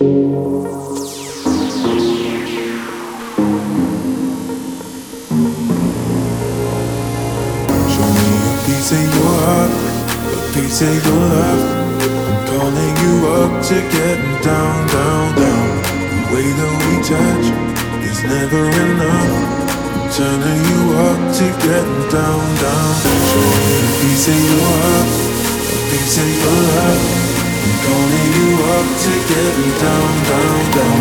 Piece of your heart, a piece of your love. I'm calling you up to getting down, down, down. The way that we touch is never enough. I'm turning you up to getting down, down. Show me a piece of your heart, I'm calling you up to getting down, down, down.